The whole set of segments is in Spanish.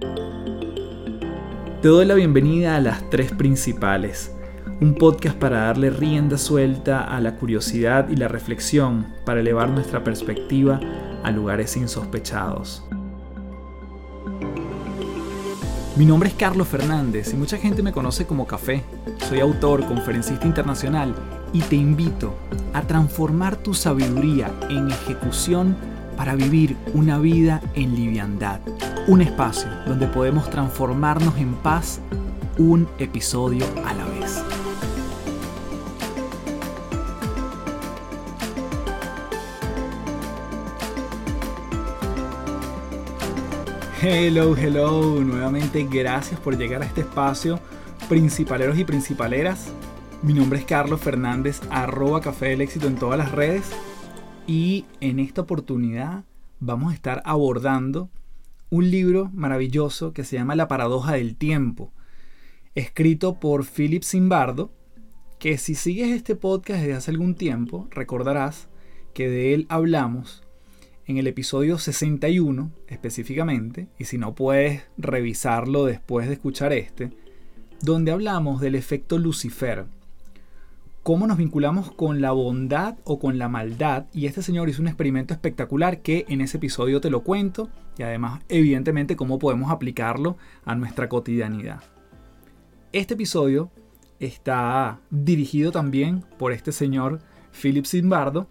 Te doy la bienvenida a Las Tres Principales, un podcast para darle rienda suelta a la curiosidad y la reflexión para elevar nuestra perspectiva a lugares insospechados. Mi nombre es Carlos Fernández y mucha gente me conoce como Café. Soy autor, conferencista internacional y te invito a transformar tu sabiduría en ejecución para vivir una vida en liviandad. Un espacio donde podemos transformarnos en paz un episodio a la vez. Hello, hello, nuevamente gracias por llegar a este espacio, principaleros y principaleras. Mi nombre es Carlos Fernández, arroba Café del Éxito en todas las redes y en esta oportunidad vamos a estar abordando un libro maravilloso que se llama La paradoja del tiempo, escrito por Philip Zimbardo, que si sigues este podcast desde hace algún tiempo, recordarás que de él hablamos en el episodio 61 específicamente, y si no puedes revisarlo después de escuchar este, donde hablamos del efecto Lucifer cómo nos vinculamos con la bondad o con la maldad. Y este señor hizo un experimento espectacular que en ese episodio te lo cuento y además evidentemente cómo podemos aplicarlo a nuestra cotidianidad. Este episodio está dirigido también por este señor Philip Zimbardo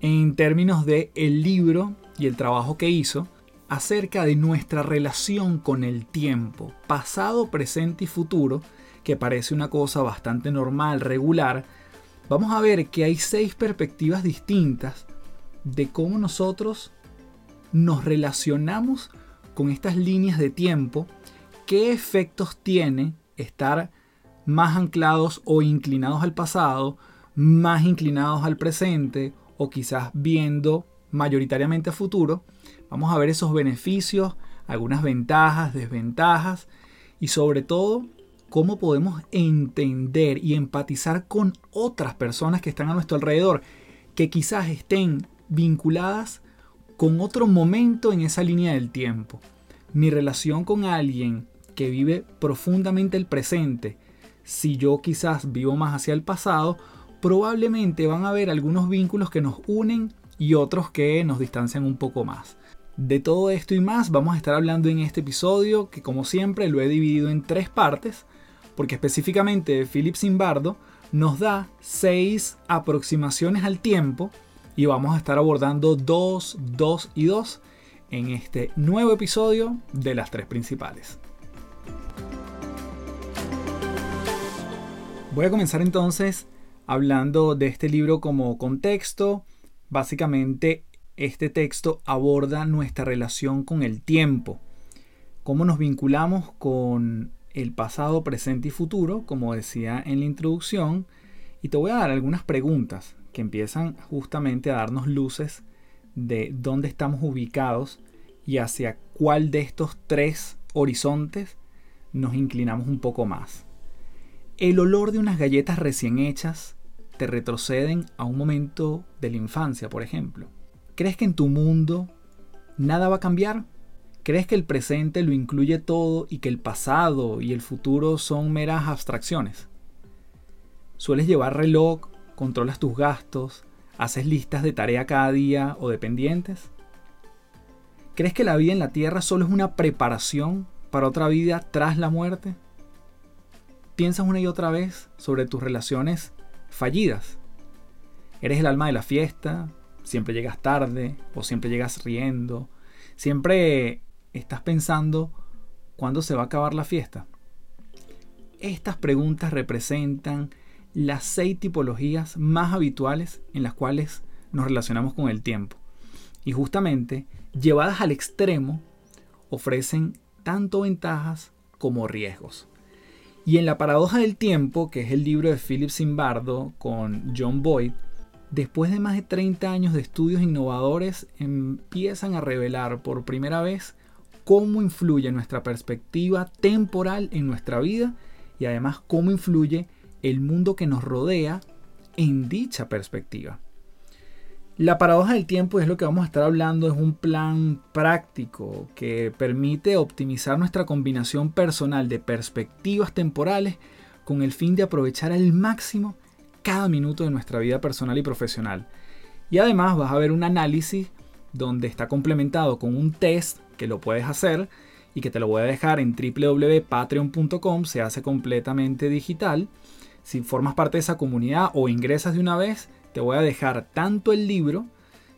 en términos de el libro y el trabajo que hizo acerca de nuestra relación con el tiempo, pasado, presente y futuro, que parece una cosa bastante normal, regular, vamos a ver que hay seis perspectivas distintas de cómo nosotros nos relacionamos con estas líneas de tiempo, qué efectos tiene estar más anclados o inclinados al pasado, más inclinados al presente o quizás viendo mayoritariamente a futuro. Vamos a ver esos beneficios, algunas ventajas, desventajas y sobre todo cómo podemos entender y empatizar con otras personas que están a nuestro alrededor, que quizás estén vinculadas con otro momento en esa línea del tiempo. Mi relación con alguien que vive profundamente el presente, si yo quizás vivo más hacia el pasado, probablemente van a haber algunos vínculos que nos unen y otros que nos distancian un poco más. De todo esto y más vamos a estar hablando en este episodio que como siempre lo he dividido en tres partes porque específicamente Philip Zimbardo nos da seis aproximaciones al tiempo y vamos a estar abordando dos, dos y dos en este nuevo episodio de las tres principales. Voy a comenzar entonces hablando de este libro como contexto. Básicamente este texto aborda nuestra relación con el tiempo, cómo nos vinculamos con el pasado, presente y futuro, como decía en la introducción, y te voy a dar algunas preguntas empiezan justamente a darnos luces de dónde estamos ubicados y hacia cuál de estos tres horizontes nos inclinamos un poco más. El olor de unas galletas recién hechas te retroceden a un momento de la infancia, por ejemplo. ¿Crees que en tu mundo nada va a cambiar? ¿Crees que el presente lo incluye todo y que el pasado y el futuro son meras abstracciones? ¿Sueles llevar reloj, controlas tus gastos, haces listas de tarea cada día o de pendientes? ¿Crees que la vida en la Tierra solo es una preparación para otra vida tras la muerte? ¿Piensas una y otra vez sobre tus relaciones fallidas? ¿Eres el alma de la fiesta? ¿Siempre llegas tarde o siempre llegas riendo? ¿Siempre estás pensando cuándo se va a acabar la fiesta? Estas preguntas representan las seis tipologías más habituales en las cuales nos relacionamos con el tiempo. Y justamente, llevadas al extremo, ofrecen tanto ventajas como riesgos. Y en La paradoja del tiempo, que es el libro de Philip Zimbardo con John Boyd, después de más de 30 años de estudios innovadores, empiezan a revelar por primera vez cómo influye nuestra perspectiva temporal en nuestra vida y además cómo influye el mundo que nos rodea en dicha perspectiva. La paradoja del tiempo es lo que vamos a estar hablando, es un plan práctico que permite optimizar nuestra combinación personal de perspectivas temporales con el fin de aprovechar al máximo cada minuto de nuestra vida personal y profesional. Y además vas a ver un análisis donde está complementado con un test que lo puedes hacer y que te lo voy a dejar en www.patreon.com, se hace completamente digital. Si formas parte de esa comunidad o ingresas de una vez, te voy a dejar tanto el libro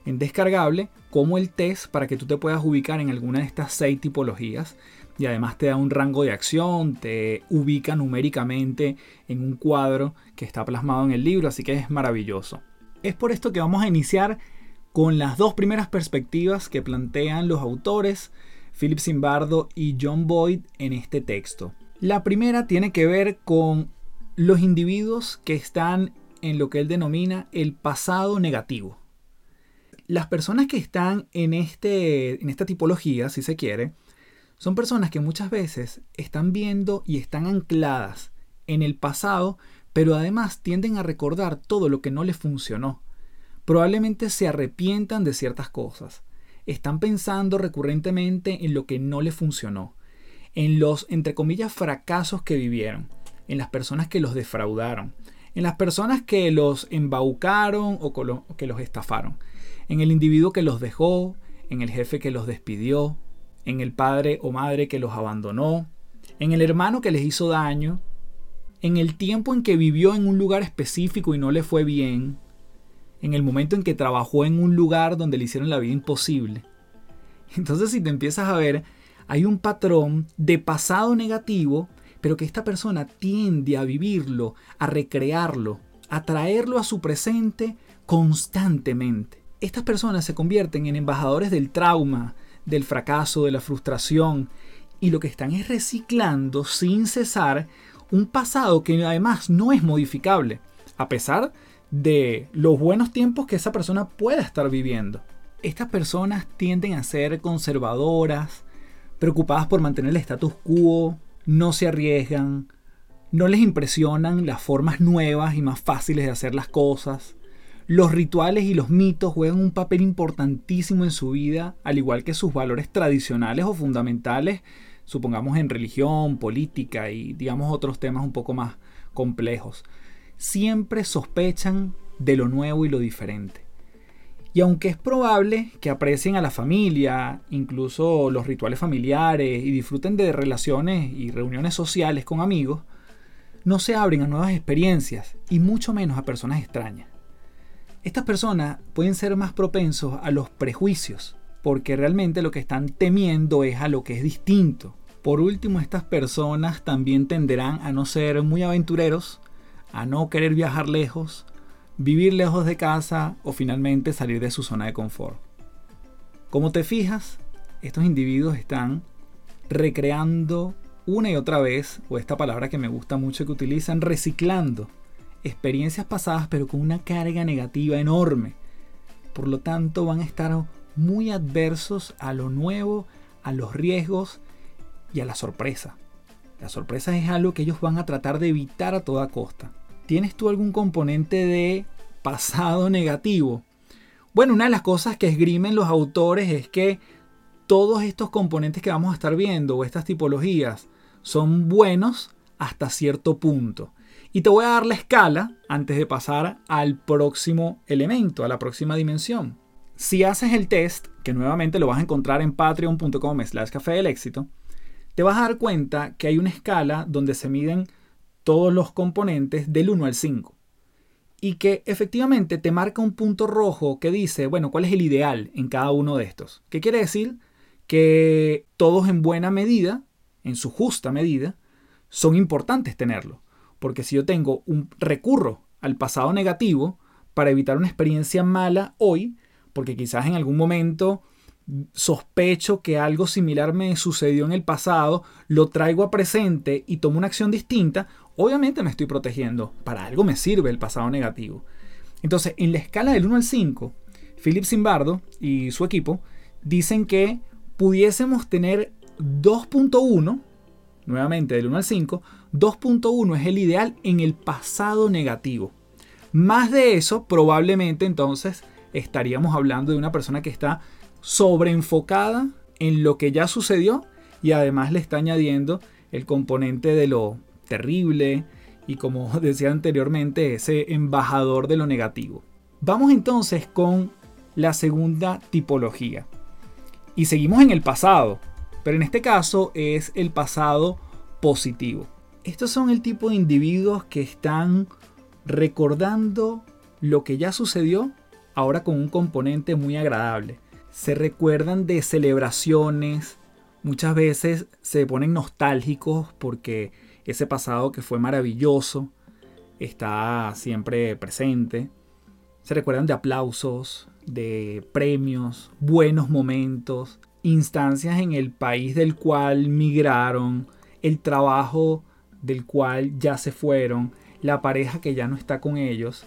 en descargable como el test para que tú te puedas ubicar en alguna de estas seis tipologías y además te da un rango de acción, te ubica numéricamente en un cuadro que está plasmado en el libro, así que es maravilloso. Es por esto que vamos a iniciar con las dos primeras perspectivas que plantean los autores, Philip Zimbardo y John Boyd, en este texto. La primera tiene que ver con los individuos que están en lo que él denomina el pasado negativo. Las personas que están en, este, en esta tipología, si se quiere, son personas que muchas veces están viendo y están ancladas en el pasado, pero además tienden a recordar todo lo que no les funcionó. Probablemente se arrepientan de ciertas cosas. Están pensando recurrentemente en lo que no les funcionó, en los, entre comillas, fracasos que vivieron, en las personas que los defraudaron, en las personas que los embaucaron o que los estafaron, en el individuo que los dejó, en el jefe que los despidió, en el padre o madre que los abandonó, en el hermano que les hizo daño, en el tiempo en que vivió en un lugar específico y no le fue bien, en el momento en que trabajó en un lugar donde le hicieron la vida imposible. Entonces si te empiezas a ver, hay un patrón de pasado negativo pero que esta persona tiende a vivirlo, a recrearlo, a traerlo a su presente constantemente. Estas personas se convierten en embajadores del trauma, del fracaso, de la frustración, y lo que están es reciclando sin cesar un pasado que además no es modificable, a pesar de los buenos tiempos que esa persona pueda estar viviendo. Estas personas tienden a ser conservadoras, preocupadas por mantener el status quo, no se arriesgan, no les impresionan las formas nuevas y más fáciles de hacer las cosas. Los rituales y los mitos juegan un papel importantísimo en su vida, al igual que sus valores tradicionales o fundamentales, supongamos en religión, política y digamos otros temas un poco más complejos. Siempre sospechan de lo nuevo y lo diferente. Y aunque es probable que aprecien a la familia, incluso los rituales familiares y disfruten de relaciones y reuniones sociales con amigos, no se abren a nuevas experiencias y mucho menos a personas extrañas. Estas personas pueden ser más propensos a los prejuicios, porque realmente lo que están temiendo es a lo que es distinto. Por último, estas personas también tenderán a no ser muy aventureros, a no querer viajar lejos, vivir lejos de casa o finalmente salir de su zona de confort. Como te fijas, estos individuos están recreando una y otra vez, o esta palabra que me gusta mucho que utilizan, reciclando experiencias pasadas pero con una carga negativa enorme. Por lo tanto, van a estar muy adversos a lo nuevo, a los riesgos y a la sorpresa. La sorpresa es algo que ellos van a tratar de evitar a toda costa. ¿Tienes tú algún componente de pasado negativo? Bueno, una de las cosas que esgrimen los autores es que todos estos componentes que vamos a estar viendo o estas tipologías son buenos hasta cierto punto. Y te voy a dar la escala antes de pasar al próximo elemento, a la próxima dimensión. Si haces el test, que nuevamente lo vas a encontrar en patreon.com slash café del éxito, te vas a dar cuenta que hay una escala donde se miden todos los componentes del 1 al 5. Y que efectivamente te marca un punto rojo que dice, bueno, ¿cuál es el ideal en cada uno de estos? ¿Qué quiere decir? Que todos en buena medida, en su justa medida, son importantes tenerlo. Porque si yo tengo un recurro al pasado negativo para evitar una experiencia mala hoy, porque quizás en algún momento sospecho que algo similar me sucedió en el pasado, lo traigo a presente y tomo una acción distinta, obviamente me estoy protegiendo. Para algo me sirve el pasado negativo. Entonces, en la escala del 1 al 5, Philip Zimbardo y su equipo dicen que pudiésemos tener 2.1, nuevamente del 1 al 5, 2.1 es el ideal en el pasado negativo. Más de eso, probablemente entonces estaríamos hablando de una persona que está sobreenfocada en lo que ya sucedió y además le está añadiendo el componente de lo terrible y como decía anteriormente, ese embajador de lo negativo. Vamos entonces con la segunda tipología. Y seguimos en el pasado, pero en este caso es el pasado positivo. Estos son el tipo de individuos que están recordando lo que ya sucedió ahora con un componente muy agradable. Se recuerdan de celebraciones, muchas veces se ponen nostálgicos porque ese pasado que fue maravilloso está siempre presente. Se recuerdan de aplausos, de premios, buenos momentos, instancias en el país del cual migraron, el trabajo del cual ya se fueron, la pareja que ya no está con ellos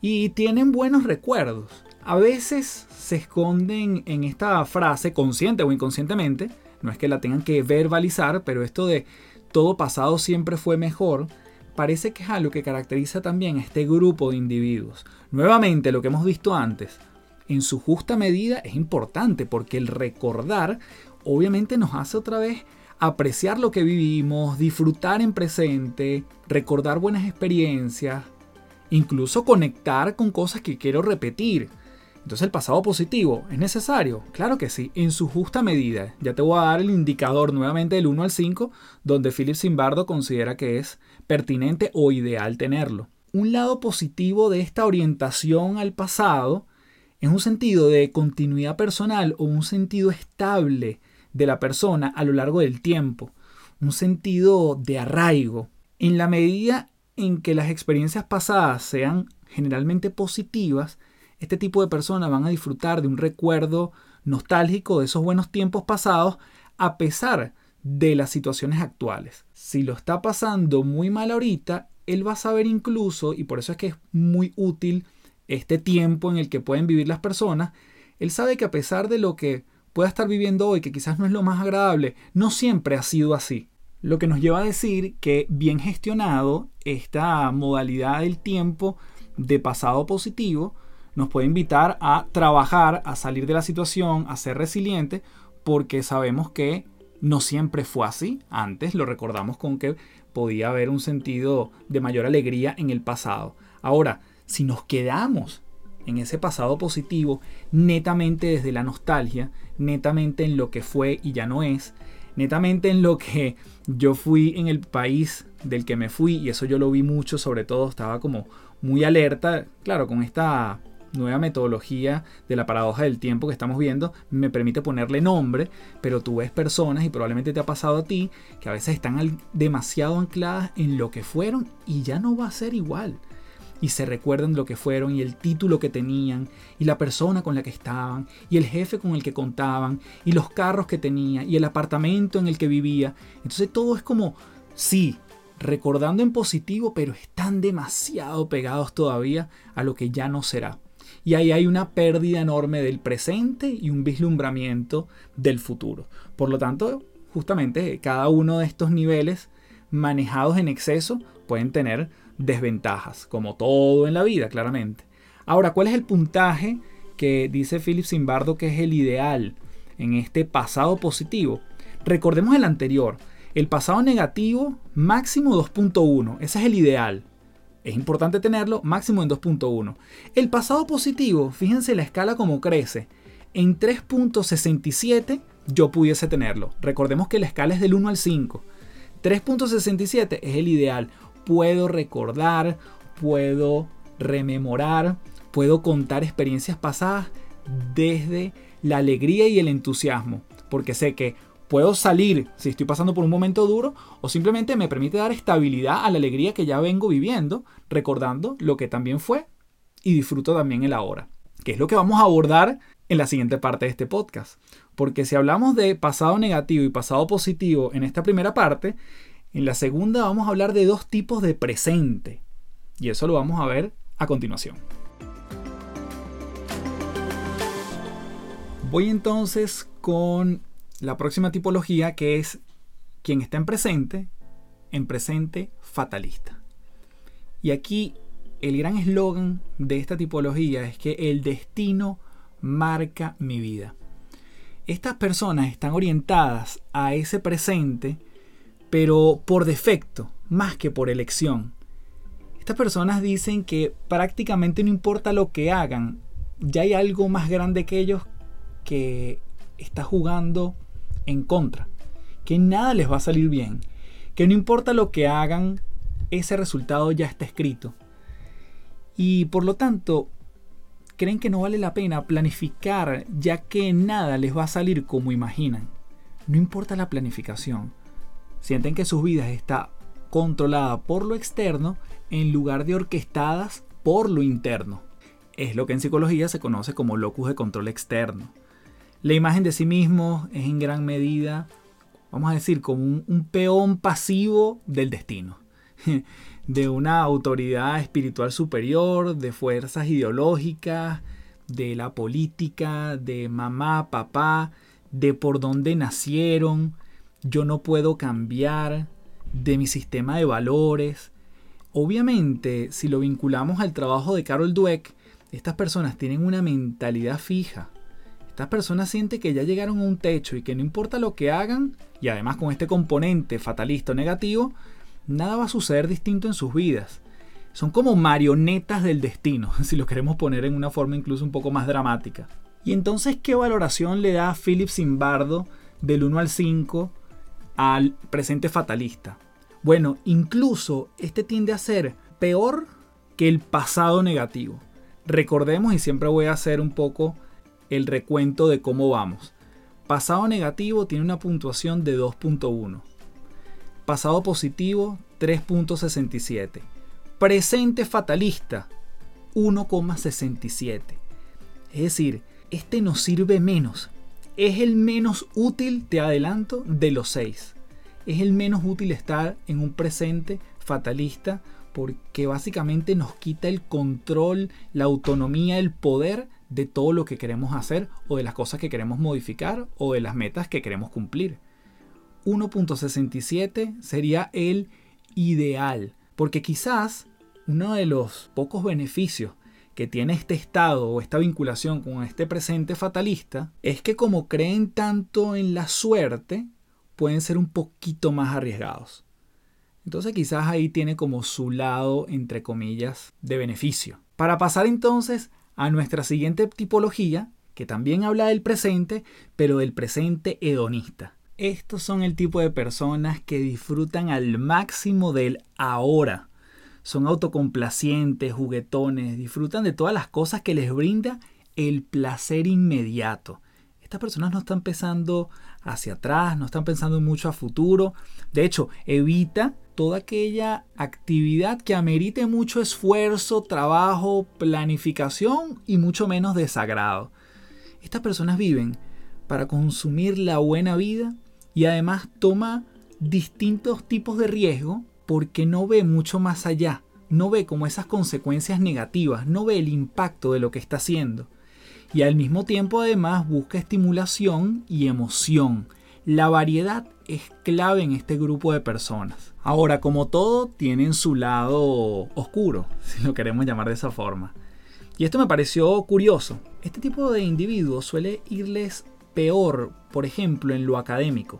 y tienen buenos recuerdos. A veces se esconden en esta frase, consciente o inconscientemente, no es que la tengan que verbalizar, pero esto de todo pasado siempre fue mejor, parece que es algo que caracteriza también a este grupo de individuos. Nuevamente, lo que hemos visto antes, en su justa medida es importante porque el recordar obviamente nos hace otra vez apreciar lo que vivimos, disfrutar en presente, recordar buenas experiencias, incluso conectar con cosas que quiero repetir. Entonces el pasado positivo, ¿es necesario? Claro que sí, en su justa medida. Ya te voy a dar el indicador nuevamente del 1 al 5, donde Philip Zimbardo considera que es pertinente o ideal tenerlo. Un lado positivo de esta orientación al pasado es un sentido de continuidad personal o un sentido estable de la persona a lo largo del tiempo, un sentido de arraigo. En la medida en que las experiencias pasadas sean generalmente positivas, este tipo de personas van a disfrutar de un recuerdo nostálgico de esos buenos tiempos pasados a pesar de las situaciones actuales. Si lo está pasando muy mal ahorita, él va a saber incluso, y por eso es que es muy útil este tiempo en el que pueden vivir las personas, él sabe que a pesar de lo que pueda estar viviendo hoy, que quizás no es lo más agradable, no siempre ha sido así. Lo que nos lleva a decir que bien gestionado esta modalidad del tiempo de pasado positivo nos puede invitar a trabajar, a salir de la situación, a ser resiliente, porque sabemos que no siempre fue así. Antes lo recordamos con que podía haber un sentido de mayor alegría en el pasado. Ahora, si nos quedamos en ese pasado positivo, netamente desde la nostalgia, netamente en lo que fue y ya no es, netamente en lo que yo fui en el país del que me fui, y eso yo lo vi mucho, sobre todo estaba como muy alerta, claro, con esta nueva metodología de la paradoja del tiempo que estamos viendo me permite ponerle nombre, pero tú ves personas y probablemente te ha pasado a ti que a veces están demasiado ancladas en lo que fueron y ya no va a ser igual y se recuerdan lo que fueron y el título que tenían y la persona con la que estaban y el jefe con el que contaban y los carros que tenía y el apartamento en el que vivía. Entonces todo es como, sí, recordando en positivo, pero están demasiado pegados todavía a lo que ya no será. Y ahí hay una pérdida enorme del presente y un vislumbramiento del futuro. Por lo tanto, justamente cada uno de estos niveles manejados en exceso pueden tener desventajas, como todo en la vida, claramente. Ahora, ¿cuál es el puntaje que dice Philip Zimbardo que es el ideal en este pasado positivo? Recordemos el anterior. El pasado negativo, máximo 2.1. Ese es el ideal. Es importante tenerlo máximo en 2.1. El pasado positivo, fíjense la escala como crece. En 3.67 yo pudiese tenerlo. Recordemos que la escala es del 1 al 5. 3.67 es el ideal puedo recordar, puedo rememorar, puedo contar experiencias pasadas desde la alegría y el entusiasmo, porque sé que puedo salir si estoy pasando por un momento duro o simplemente me permite dar estabilidad a la alegría que ya vengo viviendo, recordando lo que también fue y disfruto también el ahora, que es lo que vamos a abordar en la siguiente parte de este podcast. Porque si hablamos de pasado negativo y pasado positivo en esta primera parte, en la segunda vamos a hablar de dos tipos de presente. Y eso lo vamos a ver a continuación. Voy entonces con la próxima tipología que es quien está en presente, en presente fatalista. Y aquí el gran eslogan de esta tipología es que el destino marca mi vida. Estas personas están orientadas a ese presente, pero por defecto, más que por elección. Estas personas dicen que prácticamente no importa lo que hagan, ya hay algo más grande que ellos que está jugando en contra, que nada les va a salir bien, que no importa lo que hagan, ese resultado ya está escrito. Y por lo tanto, creen que no vale la pena planificar ya que nada les va a salir como imaginan. No importa la planificación. Sienten que sus vidas está controlada por lo externo en lugar de orquestadas por lo interno. Es lo que en psicología se conoce como locus de control externo. La imagen de sí mismo es en gran medida, vamos a decir, como un, un peón pasivo del destino. de una autoridad espiritual superior, de fuerzas ideológicas, de la política, de mamá, papá, de por dónde nacieron, yo no puedo cambiar, de mi sistema de valores. Obviamente, si lo vinculamos al trabajo de Carol Dweck, estas personas tienen una mentalidad fija. Estas personas sienten que ya llegaron a un techo y que no importa lo que hagan, y además con este componente fatalista o negativo, nada va a suceder distinto en sus vidas. Son como marionetas del destino, si lo queremos poner en una forma incluso un poco más dramática. Y entonces, ¿qué valoración le da Philip Zimbardo del 1 al 5 al presente fatalista? Bueno, incluso este tiende a ser peor que el pasado negativo. Recordemos, y siempre voy a hacer un poco el recuento de cómo vamos. Pasado negativo tiene una puntuación de 2.1. Pasado positivo 3.67. Presente fatalista 1,67. Es decir, este nos sirve menos. Es el menos útil, te adelanto, de los seis. Es el menos útil estar en un presente fatalista porque básicamente nos quita el control, la autonomía, el poder de todo lo que queremos hacer o de las cosas que queremos modificar o de las metas que queremos cumplir. 1.67 sería el ideal, porque quizás uno de los pocos beneficios que tiene este estado o esta vinculación con este presente fatalista es que como creen tanto en la suerte, pueden ser un poquito más arriesgados. Entonces quizás ahí tiene como su lado, entre comillas, de beneficio. Para pasar entonces a nuestra siguiente tipología, que también habla del presente, pero del presente hedonista. Estos son el tipo de personas que disfrutan al máximo del ahora. Son autocomplacientes, juguetones, disfrutan de todas las cosas que les brinda el placer inmediato. Estas personas no están pensando hacia atrás, no están pensando mucho a futuro. De hecho, evita toda aquella actividad que amerite mucho esfuerzo, trabajo, planificación y mucho menos desagrado. Estas personas viven para consumir la buena vida y además toma distintos tipos de riesgo porque no ve mucho más allá, no ve como esas consecuencias negativas, no ve el impacto de lo que está haciendo. Y al mismo tiempo además busca estimulación y emoción. La variedad es clave en este grupo de personas. Ahora, como todo, tienen su lado oscuro, si lo queremos llamar de esa forma. Y esto me pareció curioso. Este tipo de individuos suele irles peor, por ejemplo, en lo académico,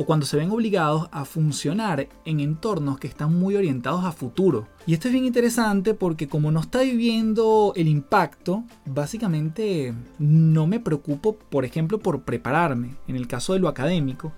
o cuando se ven obligados a funcionar en entornos que están muy orientados a futuro. Y esto es bien interesante porque como no está viviendo el impacto, básicamente no me preocupo, por ejemplo, por prepararme, en el caso de lo académico,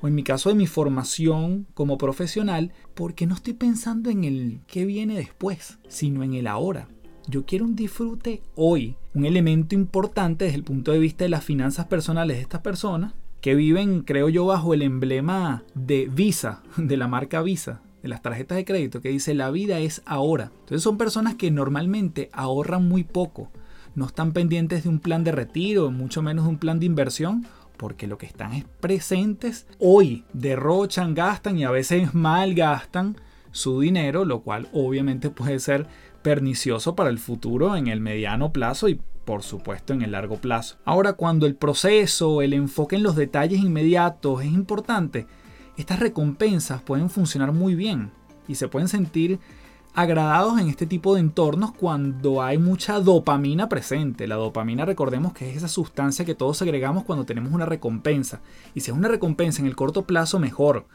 o en mi caso de mi formación como profesional, porque no estoy pensando en el qué viene después, sino en el ahora. Yo quiero un disfrute hoy, un elemento importante desde el punto de vista de las finanzas personales de estas personas que viven, creo yo, bajo el emblema de Visa, de la marca Visa, de las tarjetas de crédito, que dice la vida es ahora. Entonces son personas que normalmente ahorran muy poco, no están pendientes de un plan de retiro, mucho menos de un plan de inversión, porque lo que están es presentes hoy, derrochan, gastan y a veces malgastan su dinero, lo cual obviamente puede ser pernicioso para el futuro en el mediano plazo y por supuesto en el largo plazo. Ahora, cuando el proceso, el enfoque en los detalles inmediatos es importante, estas recompensas pueden funcionar muy bien y se pueden sentir agradados en este tipo de entornos cuando hay mucha dopamina presente. La dopamina recordemos que es esa sustancia que todos agregamos cuando tenemos una recompensa. Y si es una recompensa en el corto plazo, mejor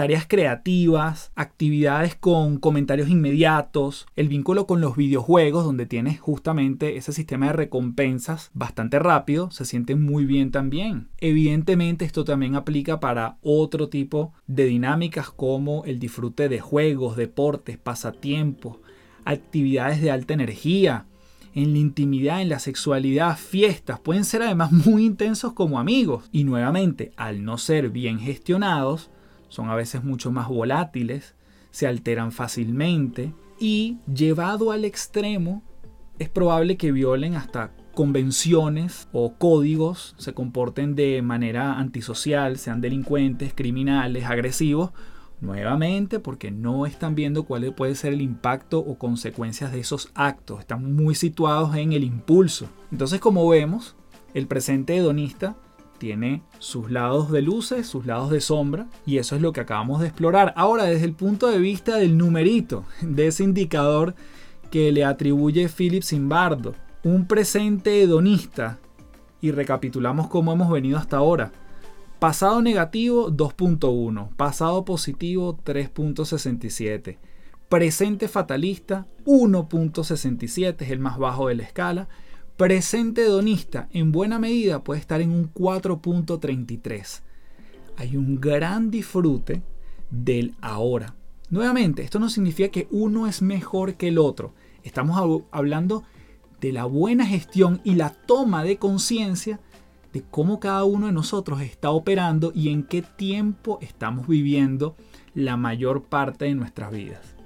tareas creativas, actividades con comentarios inmediatos, el vínculo con los videojuegos donde tienes justamente ese sistema de recompensas bastante rápido, se siente muy bien también. Evidentemente esto también aplica para otro tipo de dinámicas como el disfrute de juegos, deportes, pasatiempos, actividades de alta energía, en la intimidad, en la sexualidad, fiestas, pueden ser además muy intensos como amigos. Y nuevamente, al no ser bien gestionados, son a veces mucho más volátiles, se alteran fácilmente y llevado al extremo es probable que violen hasta convenciones o códigos, se comporten de manera antisocial, sean delincuentes, criminales, agresivos, nuevamente porque no están viendo cuál puede ser el impacto o consecuencias de esos actos, están muy situados en el impulso. Entonces como vemos, el presente hedonista tiene sus lados de luces, sus lados de sombra, y eso es lo que acabamos de explorar. Ahora, desde el punto de vista del numerito, de ese indicador que le atribuye Philip Zimbardo, un presente hedonista, y recapitulamos cómo hemos venido hasta ahora. Pasado negativo 2.1, pasado positivo 3.67, presente fatalista 1.67 es el más bajo de la escala presente hedonista en buena medida puede estar en un 4.33. Hay un gran disfrute del ahora. Nuevamente, esto no significa que uno es mejor que el otro. Estamos hablando de la buena gestión y la toma de conciencia de cómo cada uno de nosotros está operando y en qué tiempo estamos viviendo la mayor parte de nuestras vidas.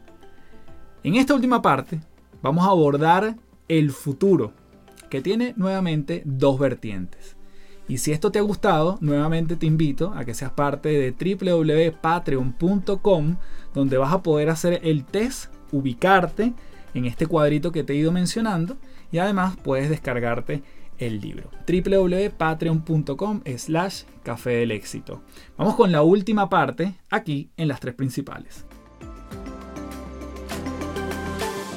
En esta última parte vamos a abordar el futuro, que tiene nuevamente dos vertientes. Y si esto te ha gustado, nuevamente te invito a que seas parte de www.patreon.com, donde vas a poder hacer el test, ubicarte en este cuadrito que te he ido mencionando y además puedes descargarte el libro. www.patreon.com slash café del éxito. Vamos con la última parte aquí en las tres principales.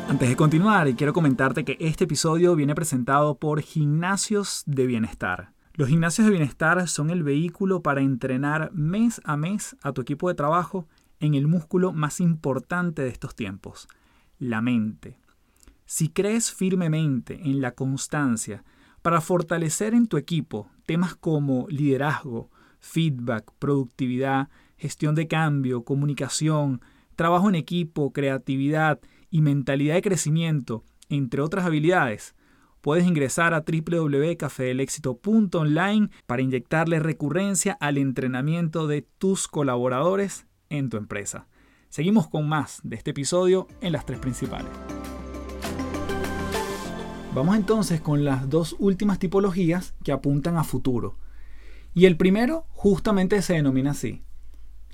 Antes de continuar, quiero comentarte que este episodio viene presentado por Gimnasios de Bienestar. Los gimnasios de bienestar son el vehículo para entrenar mes a mes a tu equipo de trabajo en el músculo más importante de estos tiempos, la mente. Si crees firmemente en la constancia para fortalecer en tu equipo temas como liderazgo, feedback, productividad, gestión de cambio, comunicación, trabajo en equipo, creatividad y mentalidad de crecimiento, entre otras habilidades, puedes ingresar a www.cafedelexito.online para inyectarle recurrencia al entrenamiento de tus colaboradores en tu empresa. Seguimos con más de este episodio en las tres principales. Vamos entonces con las dos últimas tipologías que apuntan a futuro. Y el primero justamente se denomina así,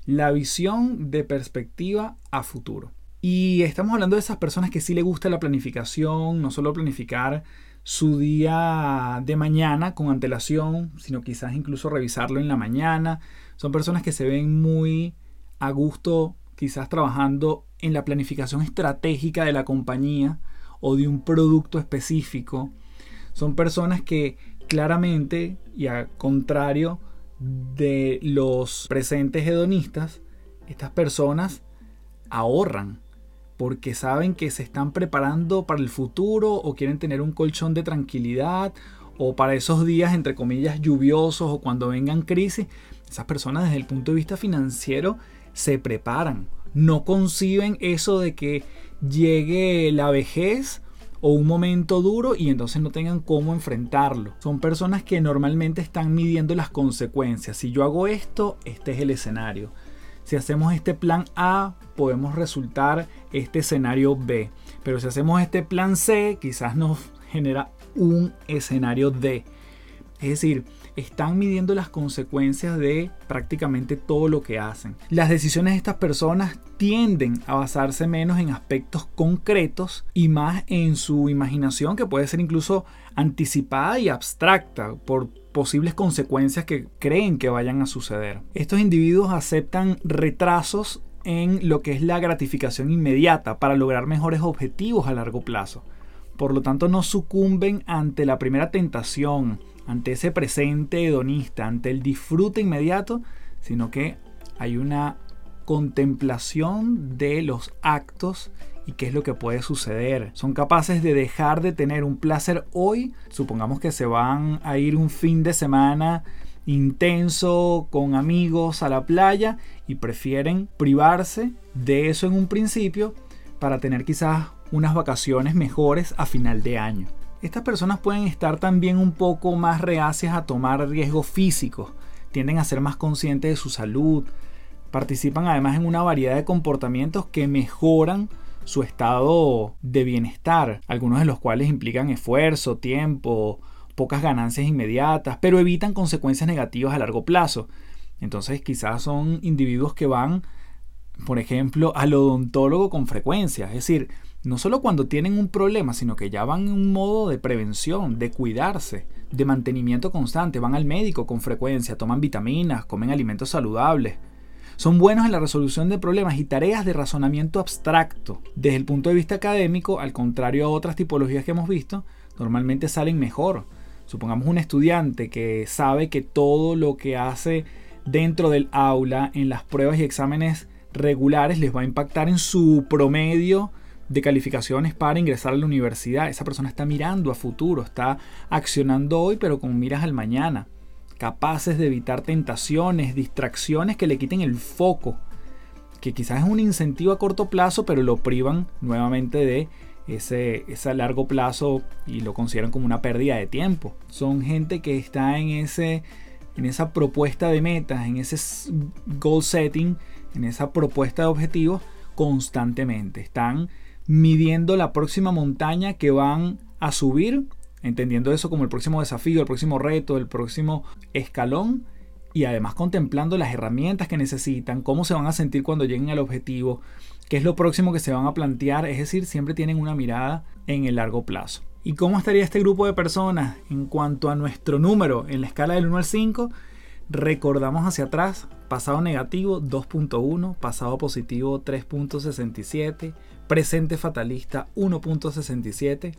la visión de perspectiva a futuro. Y estamos hablando de esas personas que sí le gusta la planificación, no solo planificar su día de mañana con antelación, sino quizás incluso revisarlo en la mañana. Son personas que se ven muy a gusto quizás trabajando en la planificación estratégica de la compañía o de un producto específico. Son personas que claramente, y al contrario de los presentes hedonistas, estas personas ahorran porque saben que se están preparando para el futuro o quieren tener un colchón de tranquilidad o para esos días entre comillas lluviosos o cuando vengan crisis, esas personas desde el punto de vista financiero se preparan, no conciben eso de que llegue la vejez o un momento duro y entonces no tengan cómo enfrentarlo. Son personas que normalmente están midiendo las consecuencias. Si yo hago esto, este es el escenario. Si hacemos este plan A, podemos resultar este escenario B. Pero si hacemos este plan C, quizás nos genera un escenario D. Es decir, están midiendo las consecuencias de prácticamente todo lo que hacen. Las decisiones de estas personas tienden a basarse menos en aspectos concretos y más en su imaginación que puede ser incluso anticipada y abstracta por posibles consecuencias que creen que vayan a suceder. Estos individuos aceptan retrasos en lo que es la gratificación inmediata para lograr mejores objetivos a largo plazo. Por lo tanto, no sucumben ante la primera tentación, ante ese presente hedonista, ante el disfrute inmediato, sino que hay una contemplación de los actos y qué es lo que puede suceder. Son capaces de dejar de tener un placer hoy, supongamos que se van a ir un fin de semana intenso con amigos a la playa y prefieren privarse de eso en un principio para tener quizás unas vacaciones mejores a final de año. Estas personas pueden estar también un poco más reacias a tomar riesgos físicos, tienden a ser más conscientes de su salud, participan además en una variedad de comportamientos que mejoran su estado de bienestar, algunos de los cuales implican esfuerzo, tiempo, pocas ganancias inmediatas, pero evitan consecuencias negativas a largo plazo. Entonces quizás son individuos que van, por ejemplo, al odontólogo con frecuencia, es decir, no solo cuando tienen un problema, sino que ya van en un modo de prevención, de cuidarse, de mantenimiento constante, van al médico con frecuencia, toman vitaminas, comen alimentos saludables. Son buenos en la resolución de problemas y tareas de razonamiento abstracto. Desde el punto de vista académico, al contrario a otras tipologías que hemos visto, normalmente salen mejor. Supongamos un estudiante que sabe que todo lo que hace dentro del aula, en las pruebas y exámenes regulares, les va a impactar en su promedio de calificaciones para ingresar a la universidad. Esa persona está mirando a futuro, está accionando hoy, pero con miras al mañana. Capaces de evitar tentaciones, distracciones que le quiten el foco, que quizás es un incentivo a corto plazo, pero lo privan nuevamente de ese, largo plazo y lo consideran como una pérdida de tiempo. Son gente que está en, ese, en esa propuesta de metas, en ese goal setting, en esa propuesta de objetivos constantemente. Están midiendo la próxima montaña que van a subir, entendiendo eso como el próximo desafío, el próximo reto, el próximo escalón y además contemplando las herramientas que necesitan, cómo se van a sentir cuando lleguen al objetivo, qué es lo próximo que se van a plantear, es decir, siempre tienen una mirada en el largo plazo. ¿Y cómo estaría este grupo de personas en cuanto a nuestro número en la escala del 1 al 5? Recordamos hacia atrás, pasado negativo 2.1, pasado positivo 3.67, presente fatalista 1.67,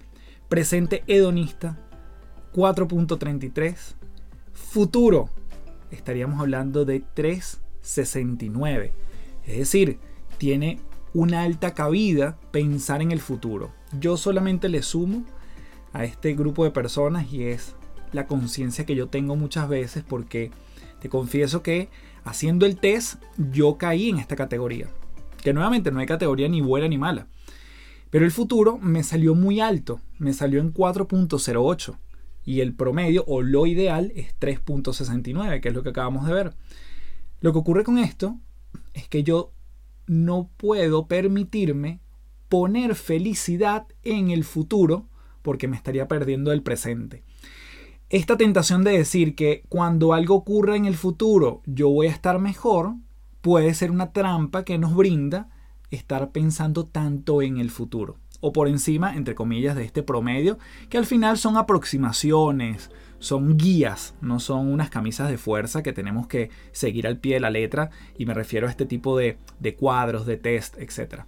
presente hedonista 4.33, futuro estaríamos hablando de 3.69. Es decir, tiene una alta cabida pensar en el futuro. Yo solamente le sumo a este grupo de personas y es la conciencia que yo tengo muchas veces porque te confieso que haciendo el test yo caí en esta categoría. Que nuevamente no hay categoría ni buena ni mala. Pero el futuro me salió muy alto, me salió en 4.08 y el promedio o lo ideal es 3.69, que es lo que acabamos de ver. Lo que ocurre con esto es que yo no puedo permitirme poner felicidad en el futuro porque me estaría perdiendo el presente. Esta tentación de decir que cuando algo ocurra en el futuro yo voy a estar mejor puede ser una trampa que nos brinda estar pensando tanto en el futuro o por encima, entre comillas, de este promedio, que al final son aproximaciones, son guías, no son unas camisas de fuerza que tenemos que seguir al pie de la letra, y me refiero a este tipo de, de cuadros, de test, etc.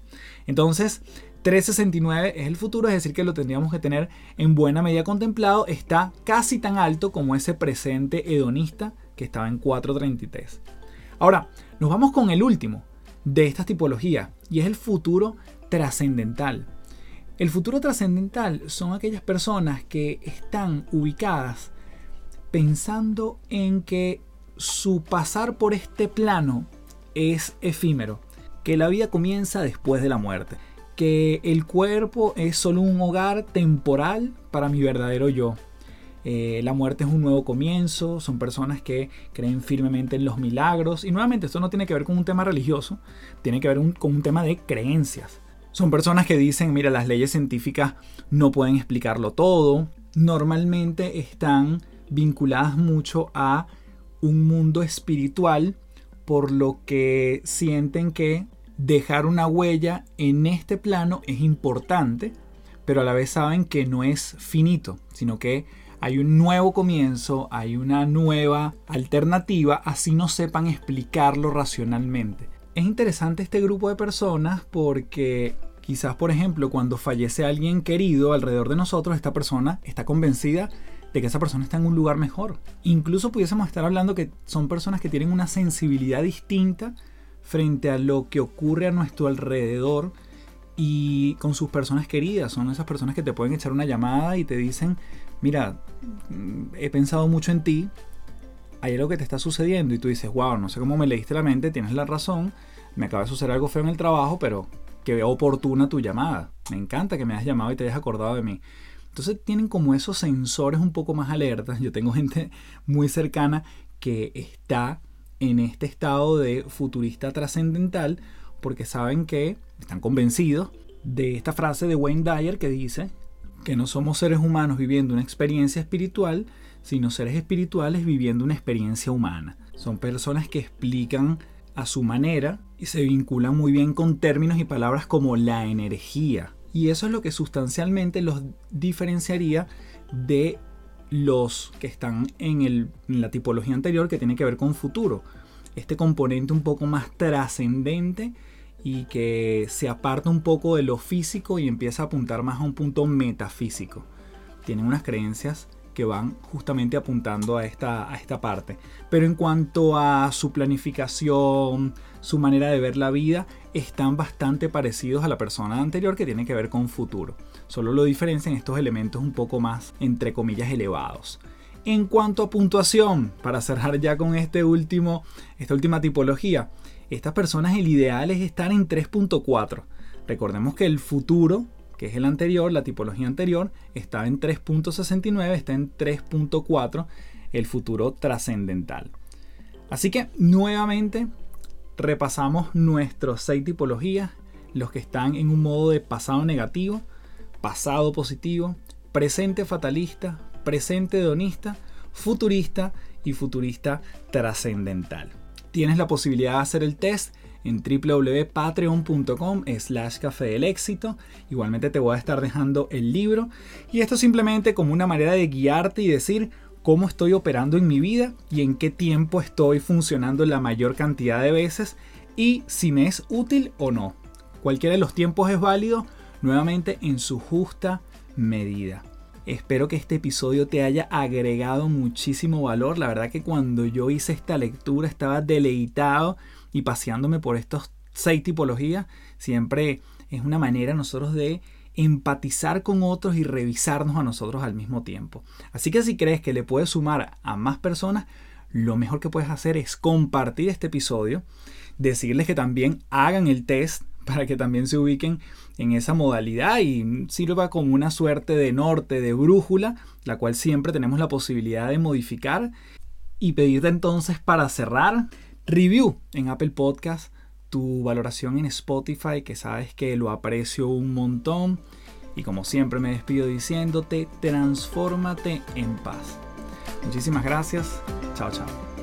Entonces, 369 es el futuro, es decir, que lo tendríamos que tener en buena medida contemplado, está casi tan alto como ese presente hedonista que estaba en 433. Ahora, nos vamos con el último de estas tipologías, y es el futuro trascendental. El futuro trascendental son aquellas personas que están ubicadas pensando en que su pasar por este plano es efímero, que la vida comienza después de la muerte, que el cuerpo es solo un hogar temporal para mi verdadero yo. Eh, la muerte es un nuevo comienzo, son personas que creen firmemente en los milagros y nuevamente esto no tiene que ver con un tema religioso, tiene que ver con un tema de creencias. Son personas que dicen, mira, las leyes científicas no pueden explicarlo todo. Normalmente están vinculadas mucho a un mundo espiritual, por lo que sienten que dejar una huella en este plano es importante, pero a la vez saben que no es finito, sino que hay un nuevo comienzo, hay una nueva alternativa, así no sepan explicarlo racionalmente. es interesante este grupo de personas porque quizás, por ejemplo, cuando fallece alguien querido alrededor de nosotros, esta persona está convencida de que esa persona está en un lugar mejor. Incluso pudiésemos estar hablando que son personas que tienen una sensibilidad distinta frente a lo que ocurre a nuestro alrededor y con sus personas queridas. Son esas personas que te pueden echar una llamada y te dicen, mira, mm, he pensado mucho en ti, hay algo que te está sucediendo y tú dices, wow, no sé cómo me leíste la mente, tienes la razón, me acaba de suceder algo feo en el trabajo, pero que oportuna tu llamada. Me encanta que me hayas llamado y te hayas acordado de mí. Entonces tienen como esos sensores un poco más alertas. Yo tengo gente muy cercana que está en este estado de futurista trascendental porque saben que están convencidos de esta frase de Wayne Dyer que dice que no somos seres humanos viviendo una experiencia espiritual, sino seres espirituales viviendo una experiencia humana. Son personas que explican a su manera y se vinculan muy bien con términos y palabras como la energía, y eso es lo que sustancialmente los diferenciaría de los que están en, la tipología anterior que tiene que ver con futuro. Este componente un poco más trascendente y que se aparta un poco de lo físico y empieza a apuntar más a un punto metafísico. Tienen unas creencias que van justamente apuntando a esta, a esta parte. Pero en cuanto a su planificación, su manera de ver la vida, están bastante parecidos a la persona anterior que tiene que ver con futuro. Solo lo diferencian estos elementos un poco más, entre comillas, elevados. En cuanto a puntuación, para cerrar ya con este último, esta última tipología, estas personas el ideal es estar en 3.4. Recordemos que el futuro que es el anterior, la tipología anterior, estaba en 3.69, está en 3.4, el futuro trascendental. Así que nuevamente repasamos nuestros seis tipologías, los que están en un modo de pasado negativo, pasado positivo, presente fatalista, presente hedonista, futurista y futurista trascendental. Tienes la posibilidad de hacer el test en www.patreon.com slash café del éxito. Igualmente te voy a estar dejando el libro. Y esto simplemente como una manera de guiarte y decir cómo estoy operando en mi vida y en qué tiempo estoy funcionando la mayor cantidad de veces y si me es útil o no. Cualquiera de los tiempos es válido, nuevamente en su justa medida. Espero que este episodio te haya agregado muchísimo valor. La verdad que cuando yo hice esta lectura estaba deleitado y paseándome por estos seis tipologías, siempre es una manera nosotros de empatizar con otros y revisarnos a nosotros al mismo tiempo. Así que si crees que le puedes sumar a más personas, lo mejor que puedes hacer es compartir este episodio, decirles que también hagan el test para que también se ubiquen en esa modalidad y sirva como una suerte de norte, de brújula, la cual siempre tenemos la posibilidad de modificar y pedirte entonces para cerrar review en Apple Podcast, tu valoración en Spotify, que sabes que lo aprecio un montón. Y como siempre me despido diciéndote, transfórmate en paz. Muchísimas gracias. Chao, chao.